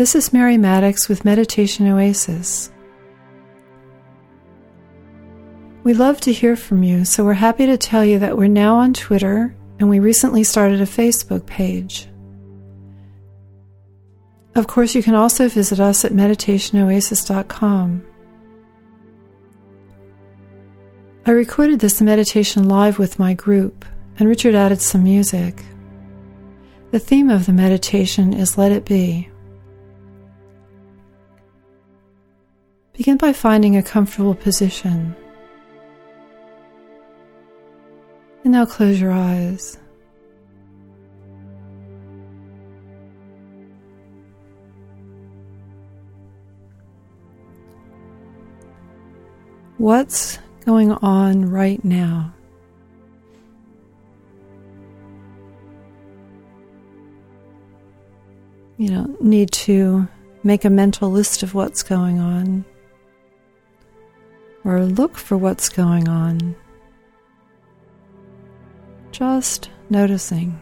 This is Mary Maddox with Meditation Oasis. We love to hear from you, so we're happy to tell you that we're now on Twitter and we recently started a Facebook page. Of course, you can also visit us at meditationoasis.com. I recorded this meditation live with my group, and Richard added some music. The theme of the meditation is Let It Be. Begin by finding a comfortable position. And now close your eyes. What's going on right now? You don't need to make a mental list of what's going on or look for what's going on. Just noticing.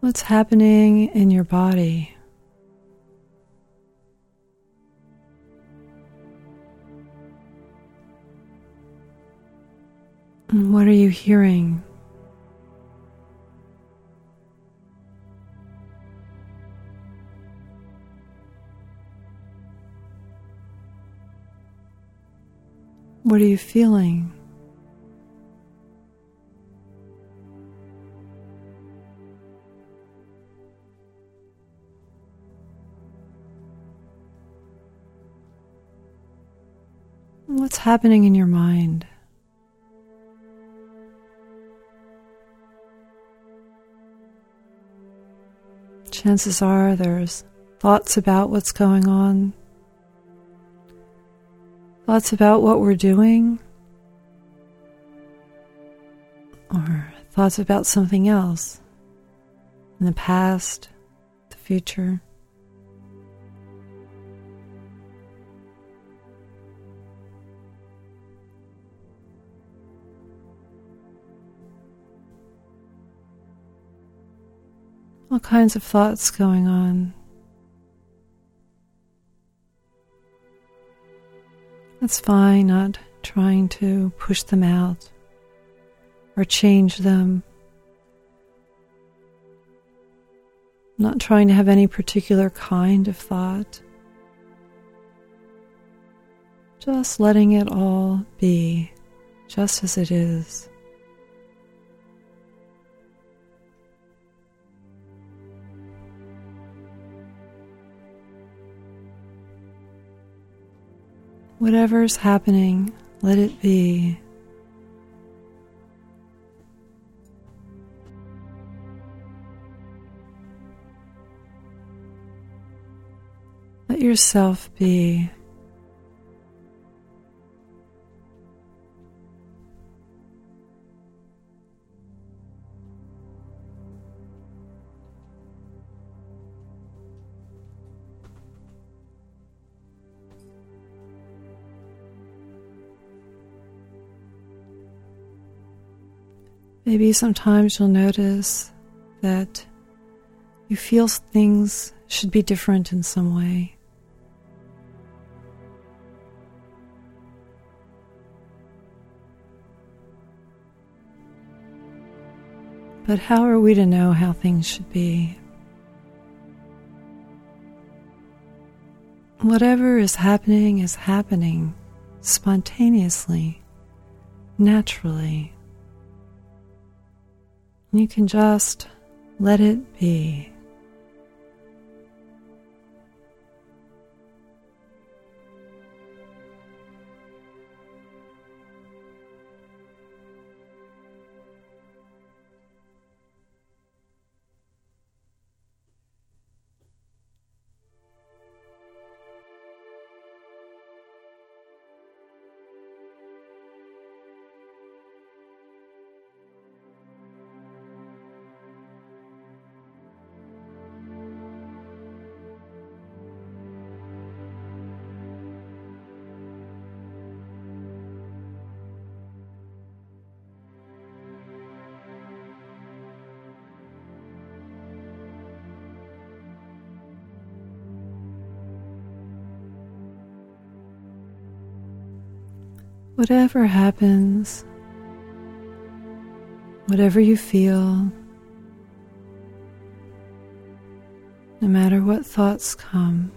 What's happening in your body? What are you hearing? What are you feeling? What's happening in your mind? Chances are there's thoughts about what's going on thoughts about what we're doing, or thoughts about something else in the past, the future. All kinds of thoughts going on. That's fine, not trying to push them out or change them. Not trying to have any particular kind of thought. Just letting it all be just as it is. Whatever's happening, let it be. Let yourself be. Maybe sometimes you'll notice that you feel things should be different in some way. But how are we to know how things should be? Whatever is happening is happening spontaneously, naturally. You can just let it be. Whatever happens, whatever you feel, no matter what thoughts come,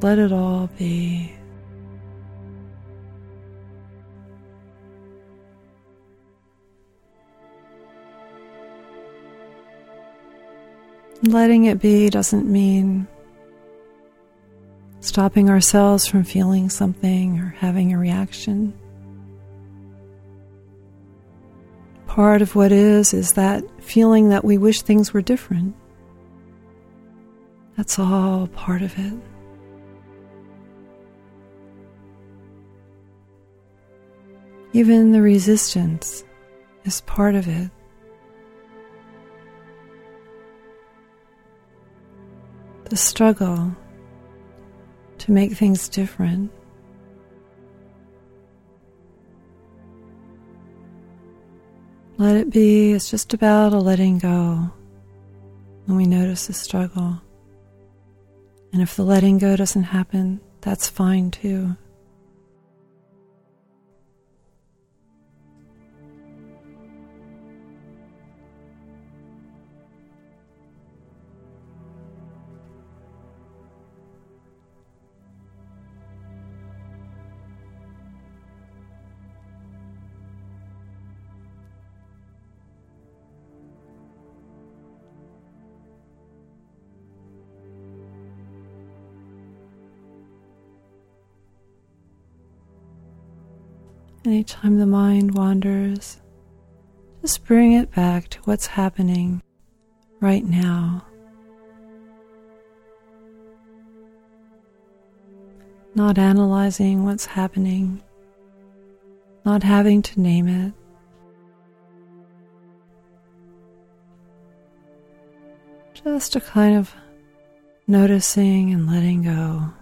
let it all be. Letting it be doesn't mean stopping ourselves from feeling something or having a reaction. Part of what is, is that feeling that we wish things were different. That's all part of it. Even the resistance is part of it. the struggle to make things different. Let it be, it's just about a letting go when we notice the struggle. And if the letting go doesn't happen, that's fine too. Anytime the mind wanders, just bring it back to what's happening right now. Not analyzing what's happening, not having to name it. Just a kind of noticing and letting go.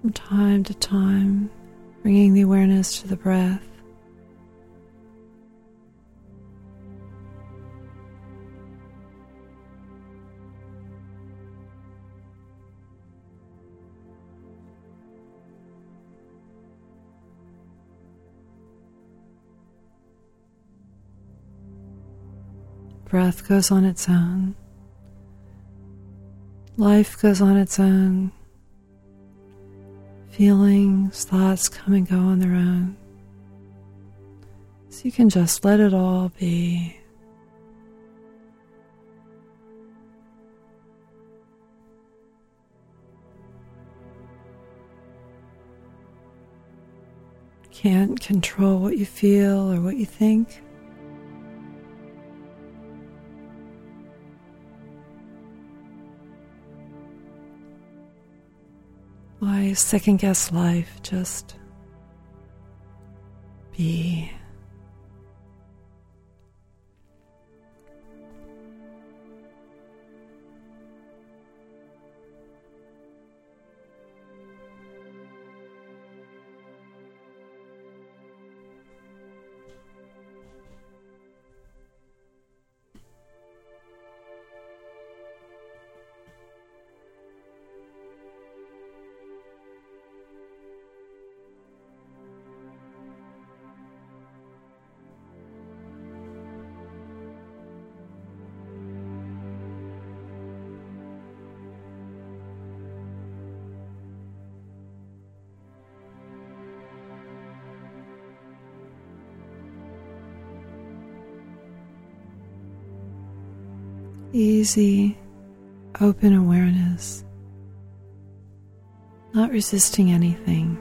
From time to time, bringing the awareness to the breath. Breath goes on its own. Life goes on its own. Feelings, thoughts come and go on their own. So you can just let it all be. Can't control what you feel or what you think. Second guess life? Just be. Easy, open awareness, not resisting anything.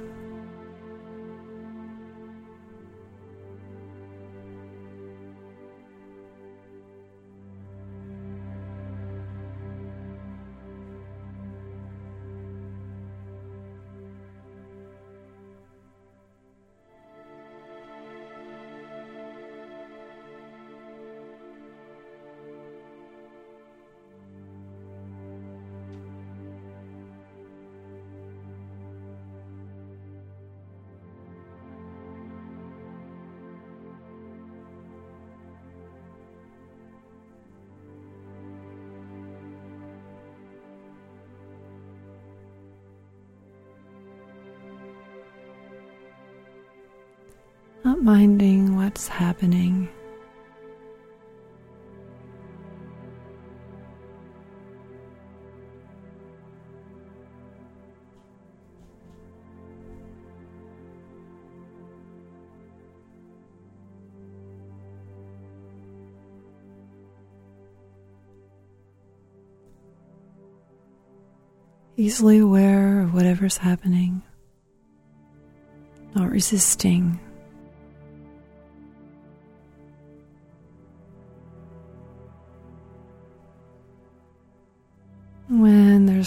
Not minding what's happening. Easily aware of whatever's happening, not resisting.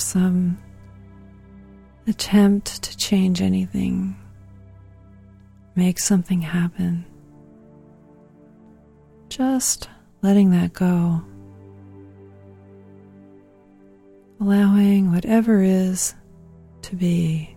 Some attempt to change anything, make something happen, just letting that go, allowing whatever is to be.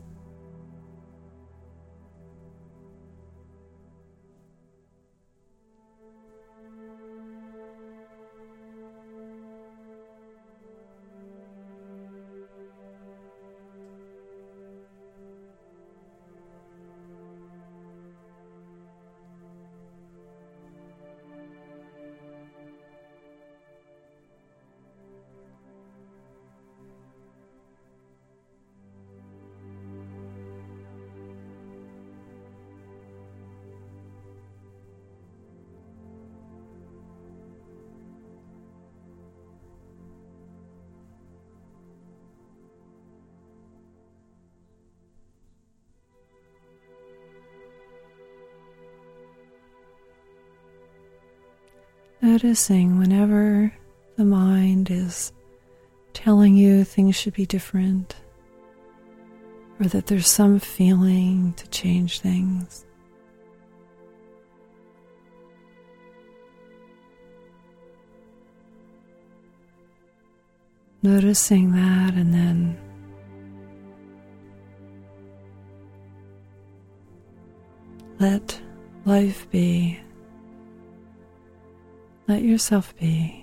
Noticing whenever the mind is telling you things should be different or that there's some feeling to change things. Noticing that and then let life be. Let yourself be.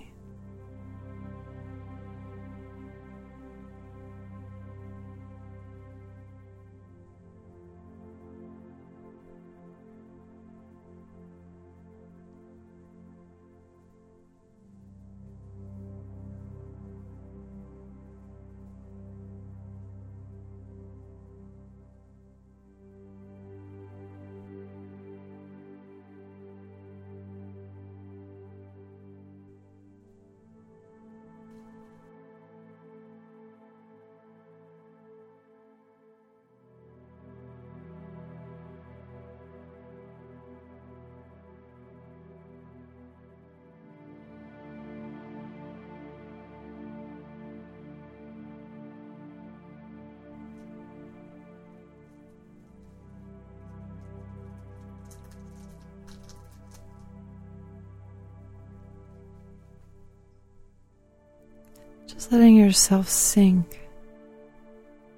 Just letting yourself sink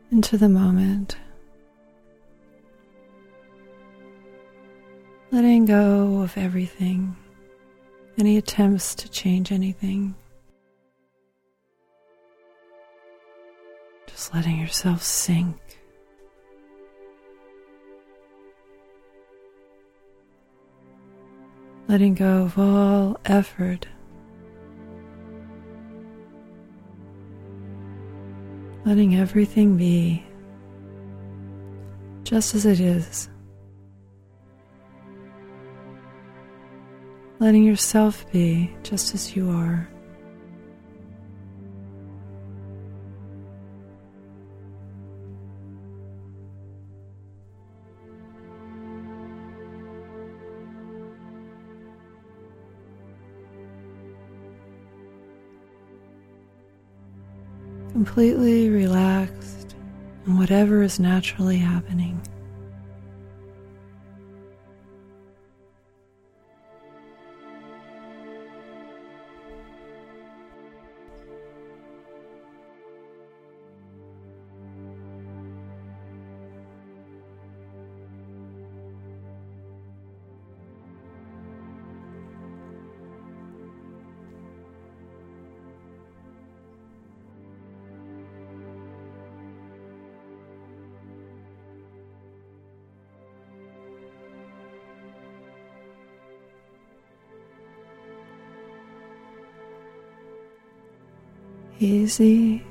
into the moment. Letting go of everything, any attempts to change anything. Just letting yourself sink. Letting go of all effort letting everything be just as it is. Letting yourself be just as you are. Completely relaxed in whatever is naturally happening. Easy,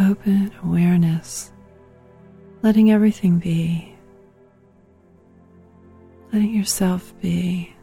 open awareness, letting everything be, letting yourself be.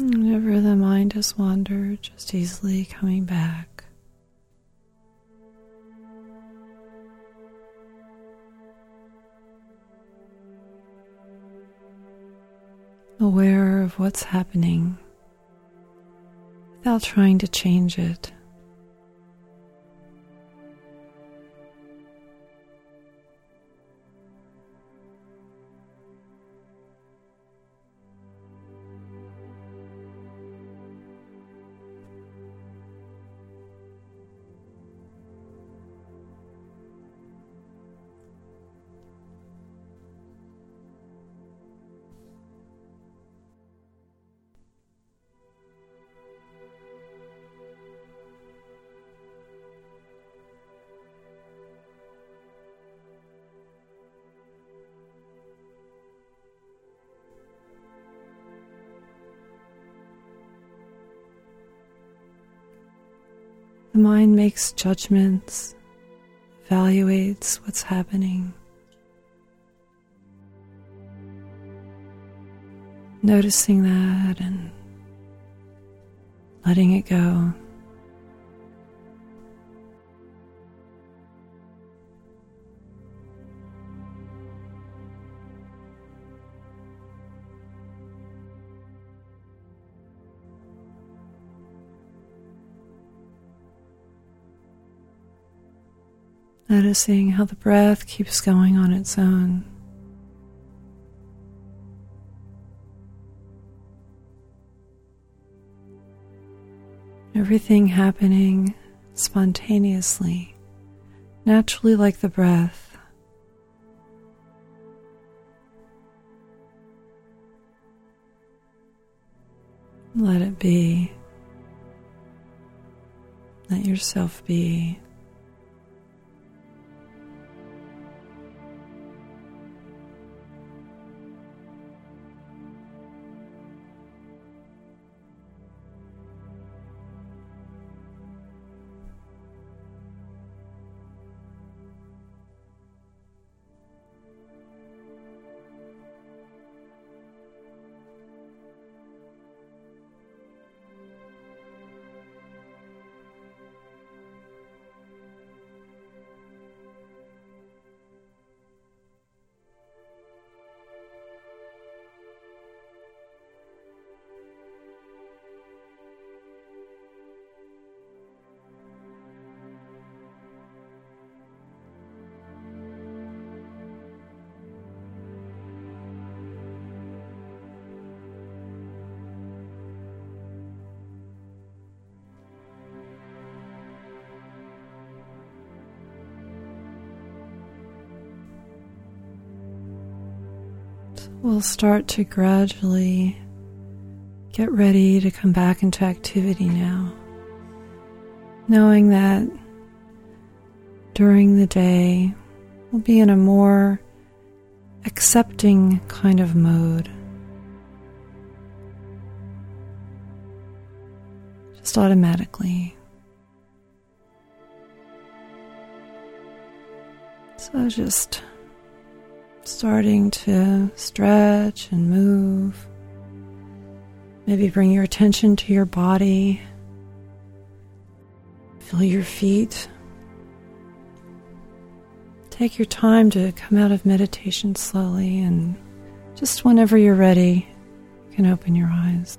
Whenever the mind has wandered, just easily coming back. Aware of what's happening without trying to change it. The mind makes judgments, evaluates what's happening. Noticing that and letting it go. Noticing how the breath keeps going on its own. Everything happening spontaneously, naturally, like the breath. Let it be. Let yourself be. We'll start to gradually get ready to come back into activity now. Knowing that during the day we'll be in a more accepting kind of mode. Just automatically. So just starting to stretch and move. Maybe bring your attention to your body. Feel your feet. Take your time to come out of meditation slowly, and just whenever you're ready, you can open your eyes.